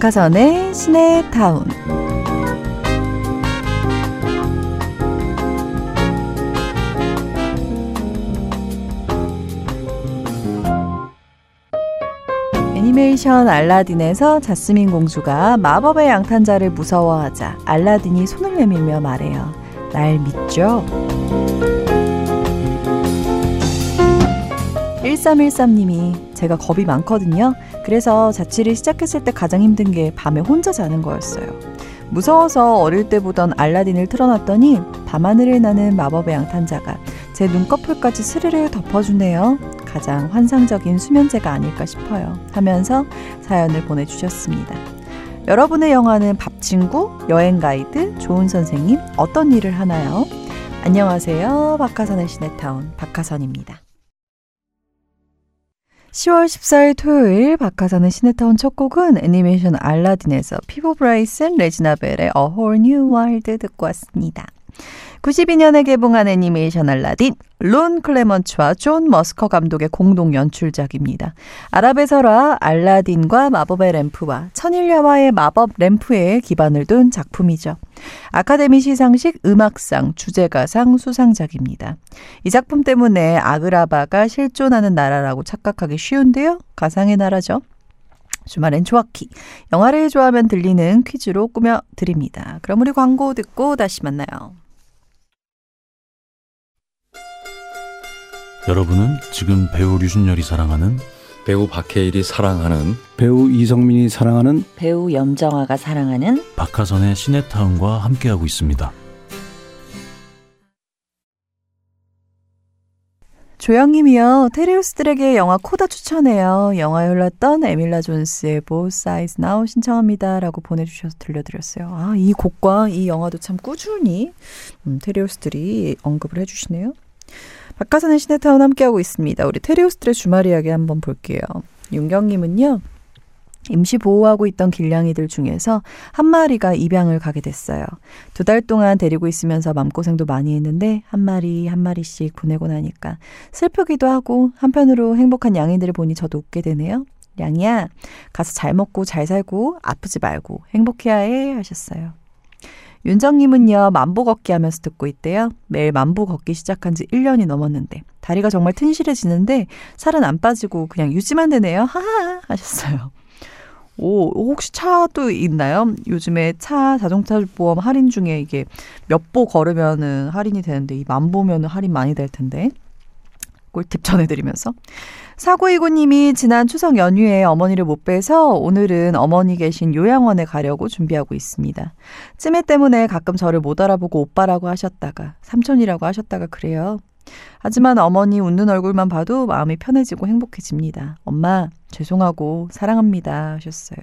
박하선의 시내타운 애니메이션 알라딘에서 자스민 공주가 마법의 양탄자를 무서워하자 알라딘이 손을 내밀며 말해요. 날 믿죠? 1313님이 제가 겁이 많거든요. 그래서 자취를 시작했을 때 가장 힘든 게 밤에 혼자 자는 거였어요. 무서워서 어릴 때 보던 알라딘을 틀어놨더니 밤하늘을 나는 마법의 양탄자가 제 눈꺼풀까지 스르르 덮어주네요. 가장 환상적인 수면제가 아닐까 싶어요. 하면서 사연을 보내주셨습니다. 여러분의 영화는 밥 친구, 여행 가이드, 좋은 선생님, 어떤 일을 하나요? 안녕하세요. 박하선의 시네타운 박하선입니다. 10월 14일 토요일 박하선의 시네타운 첫 곡은 애니메이션 알라딘에서 피보 브라이슨, 레지나 벨의 A Whole New World 듣고 왔습니다. 92년에 개봉한 애니메이션 알라딘, 론 클레먼츠와 존 머스커 감독의 공동 연출작입니다. 아랍의 설화 알라딘과 마법의 램프와 천일야와의 마법 램프에 기반을 둔 작품이죠. 아카데미 시상식 음악상 주제가상 수상작입니다. 이 작품 때문에 아그라바가 실존하는 나라라고 착각하기 쉬운데요. 가상의 나라죠. 주말엔 좋아키. 영화를 좋아하면 들리는 퀴즈로 꾸며 드립니다. 그럼 우리 광고 듣고 다시 만나요. 여러분은 지금 배우 류준열이 사랑하는 배우 박해일이 사랑하는 배우 이성민이 사랑하는 배우 염정아가 사랑하는 박하선의 시네타운과 함께하고 있습니다. 조영님이요. 테리우스들에게 영화 코다 추천해요. 영화에 흘렀던 에밀라 존스의 Both Sides Now 신청합니다. 라고 보내주셔서 들려드렸어요. 아, 이 곡과 이 영화도 참 꾸준히 음, 테리우스들이 언급을 해주시네요. 박하선의 시네타운 함께하고 있습니다. 우리 테리우스들의 주말 이야기 한번 볼게요. 윤경님은요. 임시 보호하고 있던 길냥이들 중에서 한 마리가 입양을 가게 됐어요. 두 달 동안 데리고 있으면서 맘고생도 많이 했는데 한 마리 한 마리씩 보내고 나니까 슬프기도 하고 한편으로 행복한 양이들을 보니 저도 웃게 되네요. 양이야 가서 잘 먹고 잘 살고 아프지 말고 행복해야 해 하셨어요. 윤정님은요, 만보 걷기 하면서 듣고 있대요. 매일 만보 걷기 시작한 지 1년이 넘었는데, 다리가 정말 튼실해지는데, 살은 안 빠지고 그냥 유지만 되네요. 하하! 하셨어요. 오, 혹시 차도 있나요? 요즘에 차 자동차 보험 할인 중에 이게 몇 보 걸으면은 할인이 되는데 이 만 보면은 할인 많이 될 텐데. 꿀팁 전해드리면서. 사고이고님이 지난 추석 연휴에 어머니를 못 뵈서 오늘은 어머니 계신 요양원에 가려고 준비하고 있습니다. 찜해 때문에 가끔 저를 못 알아보고 오빠라고 하셨다가 삼촌이라고 하셨다가 그래요. 하지만 어머니 웃는 얼굴만 봐도 마음이 편해지고 행복해집니다. 엄마, 죄송하고 사랑합니다. 하셨어요.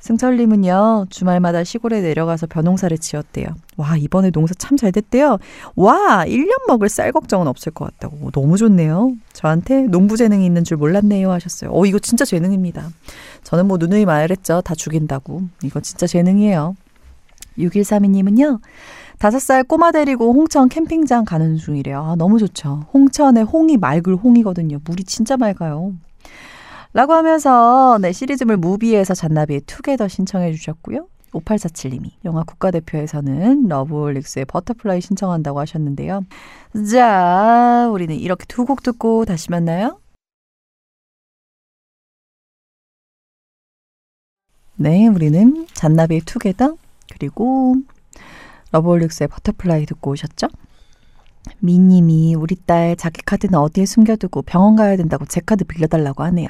승철님은요, 주말마다 시골에 내려가서 벼농사를 지었대요. 와, 이번에 농사 참 잘 됐대요. 와, 1년 먹을 쌀 걱정은 없을 것 같다고. 오, 너무 좋네요. 저한테 농부 재능이 있는 줄 몰랐네요. 하셨어요. 어, 이거 진짜 재능입니다. 저는 뭐 누누이 말했죠. 다 죽인다고. 이거 진짜 재능이에요. 6132님은요, 다섯 살 꼬마 데리고 홍천 캠핑장 가는 중이래요. 아, 너무 좋죠. 홍천의 홍이 맑을 홍이거든요. 물이 진짜 맑아요. 라고 하면서 네, 시리즈물 무비에서 잔나비의 Together 신청해 주셨고요. 5847님이 영화 국가대표에서는 러브홀릭스의 Butterfly 신청한다고 하셨는데요. 자, 우리는 이렇게 두 곡 듣고 다시 만나요. 네, 우리는 잔나비의 Together 그리고 러브홀릭스의 Butterfly 듣고 오셨죠? 미님이 우리 딸 자기 카드는 어디에 숨겨두고 병원 가야 된다고 제 카드 빌려달라고 하네요.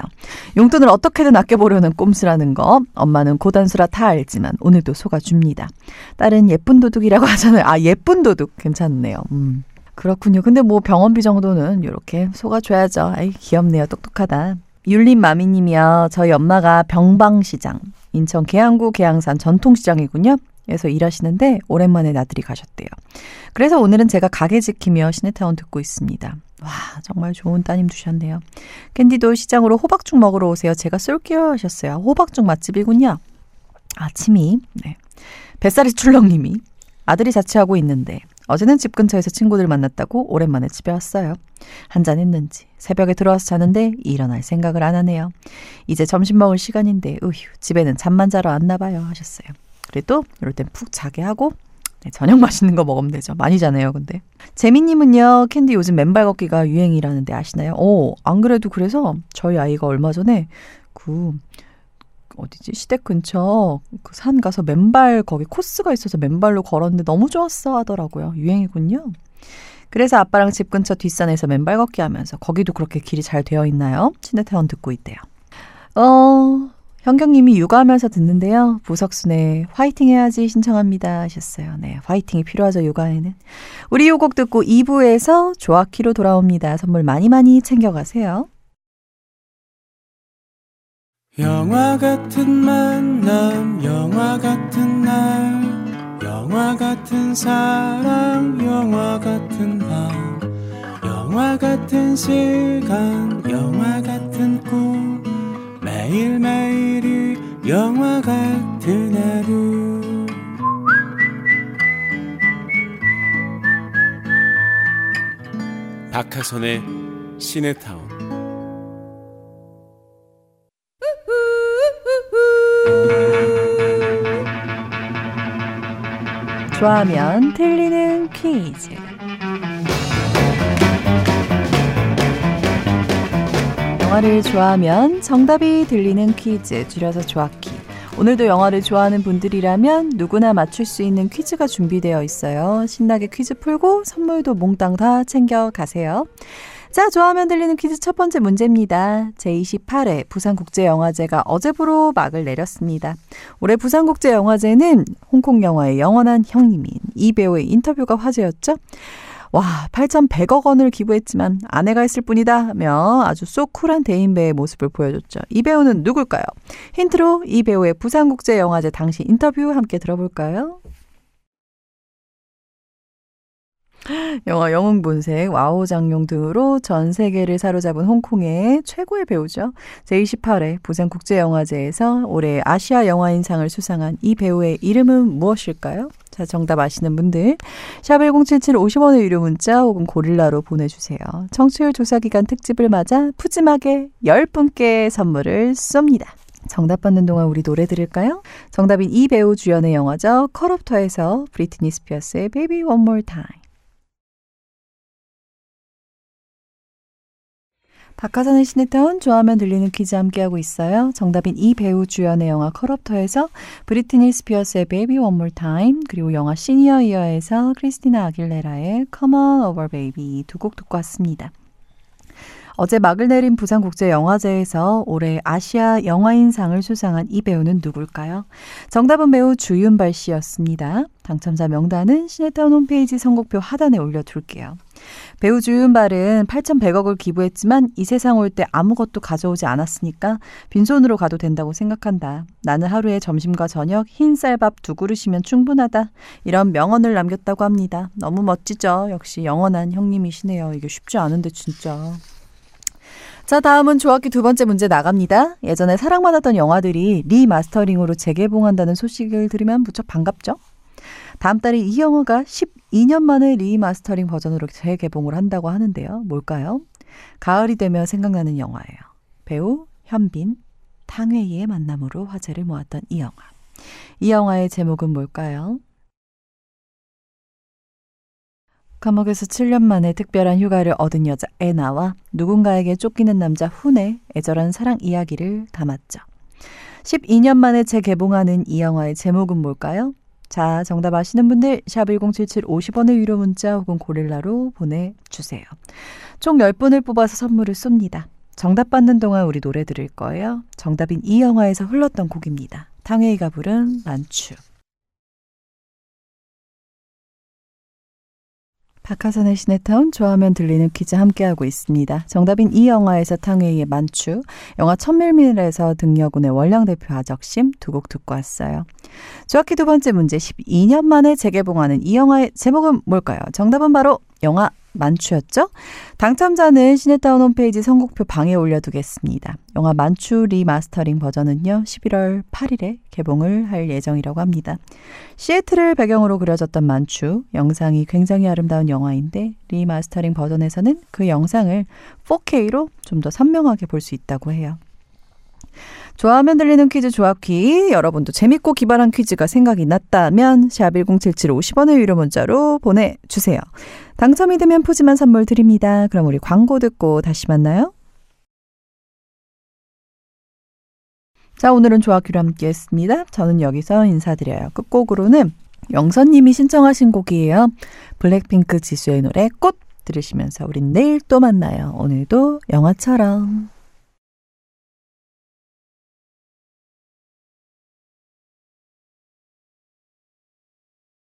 용돈을 어떻게든 아껴보려는 꼼수라는 거 엄마는 고단수라 다 알지만 오늘도 속아줍니다. 딸은 예쁜 도둑이라고 하잖아요. 아 예쁜 도둑 괜찮네요. 음. 그렇군요. 근데 뭐 병원비 정도는 이렇게 속아줘야죠. 아이 귀엽네요. 똑똑하다. 율림 마미님이요. 저희 엄마가 병방시장 인천 계양구 계양산 전통시장이군요. 에서 일하시는데 오랜만에 나들이 가셨대요. 그래서 오늘은 제가 가게 지키며 시네타운 듣고 있습니다. 와 정말 좋은 따님 두셨네요. 캔디도 시장으로 호박죽 먹으러 오세요. 제가 쏠게요 하셨어요. 호박죽 맛집이군요. 아침이 네. 뱃살이 출렁님이 아들이 자취하고 있는데 어제는 집 근처에서 친구들 만났다고 오랜만에 집에 왔어요. 한잔 했는지 새벽에 들어와서 자는데 일어날 생각을 안 하네요. 이제 점심 먹을 시간인데 으휴 집에는 잠만 자러 왔나 봐요 하셨어요. 그래도 이럴 땐 푹 자게 하고 네, 저녁 맛있는 거 먹으면 되죠. 많이 자네요, 근데. 재민님은요, 캔디 요즘 맨발 걷기가 유행이라는데 아시나요? 오, 안 그래도 그래서 저희 아이가 얼마 전에 그, 어디지? 시댁 근처 그 산 가서 맨발 거기 코스가 있어서 맨발로 걸었는데 너무 좋았어 하더라고요. 유행이군요. 그래서 아빠랑 집 근처 뒷산에서 맨발 걷기 하면서 거기도 그렇게 길이 잘 되어 있나요? 시네타운 듣고 있대요. 어, 현경님이 육아하면서 듣는데요. 부석순의 화이팅 해야지 신청합니다 하셨어요. 네, 화이팅이 필요하죠 육아에는. 우리 요곡 듣고 2부에서 조아키로 돌아옵니다. 선물 많이 많이 챙겨가세요. 영화 같은 만남 영화 같은 날 영화 같은 사랑 영화 같은 밤 영화 같은 시간 영화 같은 꿈 매일매일이 영화 같은 하루 박하선의 시네타운 좋아하면 틀리는 퀴즈. 영화를 좋아하면 정답이 들리는 퀴즈, 줄여서 좋아키. 오늘도 영화를 좋아하는 분들이라면 누구나 맞출 수 있는 퀴즈가 준비되어 있어요. 신나게 퀴즈 풀고 선물도 몽땅 다 챙겨 가세요. 자, 좋아하면 들리는 퀴즈 첫 번째 문제입니다. 제28회 부산국제영화제가 어제부로 막을 내렸습니다. 올해 부산국제영화제는 홍콩 영화의 영원한 형님인 이 배우의 인터뷰가 화제였죠. 와, 8,100억 원을 기부했지만 아내가 있을 뿐이다 하며 아주 쏙 쿨한 대인배의 모습을 보여줬죠. 이 배우는 누굴까요? 힌트로 이 배우의 부산국제영화제 당시 인터뷰 함께 들어볼까요? 영화 영웅본색, 와호장룡 등으로 전 세계를 사로잡은 홍콩의 최고의 배우죠. 제28회 부산국제영화제에서 올해 아시아 영화인상을 수상한 이 배우의 이름은 무엇일까요? 자, 정답 아시는 분들 샵1077 50원의 유료 문자 혹은 고릴라로 보내주세요. 청취율 조사 기간 특집을 맞아 푸짐하게 10분께 선물을 쏩니다. 정답 받는 동안 우리 노래 들을까요? 정답인 이 배우 주연의 영화죠. Corruptor에서 브리트니 스피어스의 Baby One More Time. 박하선의 시네타운 좋아하면 들리는 퀴즈 함께하고 있어요. 정답인 이 배우 주연의 영화 Corruptor에서 브리트니 스피어스의 Baby One More Time 그리고 영화 Senior Year에서 크리스티나 아길레라의 Come On Over Baby 두 곡 듣고 왔습니다. 어제 막을 내린 부산국제영화제에서 올해 아시아 영화인상을 수상한 이 배우는 누굴까요? 정답은 배우 주윤발 씨였습니다. 당첨자 명단은 시네타운 홈페이지 선곡표 하단에 올려둘게요. 배우 주윤발은 8,100억을 기부했지만 이 세상 올 때 아무것도 가져오지 않았으니까 빈손으로 가도 된다고 생각한다. 나는 하루에 점심과 저녁 흰 쌀밥 두 그릇이면 충분하다. 이런 명언을 남겼다고 합니다. 너무 멋지죠? 역시 영원한 형님이시네요. 이게 쉽지 않은데 진짜. 자, 다음은 조학기 두 번째 문제 나갑니다. 예전에 사랑받았던 영화들이 리마스터링으로 재개봉한다는 소식을 들으면 무척 반갑죠? 다음 달에 이 영화가 12년 만에 리마스터링 버전으로 재개봉을 한다고 하는데요. 뭘까요? 가을이 되면 생각나는 영화예요. 배우 현빈, 탕웨이의 만남으로 화제를 모았던 이 영화. 이 영화의 제목은 뭘까요? 감옥에서 7년 만에 특별한 휴가를 얻은 여자 애나와 누군가에게 쫓기는 남자 훈의 애절한 사랑 이야기를 담았죠. 12년 만에 재개봉하는 이 영화의 제목은 뭘까요? 자, 정답 아시는 분들 샵 1077 50원의 유료 문자 혹은 고릴라로 보내주세요. 총 10분을 뽑아서 선물을 쏩니다. 정답 받는 동안 우리 노래 들을 거예요. 정답인 이 영화에서 흘렀던 곡입니다. 탕웨이가 부른 만추. 박하선의 시네타운 좋아하면 들리는 퀴즈 함께하고 있습니다. 정답인 이 영화에서 탕웨이의 만추, 영화 첨밀밀에서 등려군의 월량대표아적심 두 곡 듣고 왔어요. 조학기 두 번째 문제 12년 만에 재개봉하는 이 영화의 제목은 뭘까요? 정답은 바로 영화 만추였죠? 당첨자는 시네타운 홈페이지 선곡표 방에 올려두겠습니다. 영화 만추 리마스터링 버전은요, 11월 8일에 개봉을 할 예정이라고 합니다. 시애틀을 배경으로 그려졌던 만추, 영상이 굉장히 아름다운 영화인데, 리마스터링 버전에서는 그 영상을 4K로 좀 더 선명하게 볼 수 있다고 해요. 좋아하면 들리는 퀴즈 조합퀴 여러분도 재밌고 기발한 퀴즈가 생각이 났다면 샵 1077 50원의 유료 문자로 보내주세요. 당첨이 되면 푸짐한 선물 드립니다. 그럼 우리 광고 듣고 다시 만나요. 자 오늘은 조합퀴로 함께 했습니다. 저는 여기서 인사드려요. 끝곡으로는 영선님이 신청하신 곡이에요. 블랙핑크 지수의 노래 꽃 들으시면서 우린 내일 또 만나요. 오늘도 영화처럼.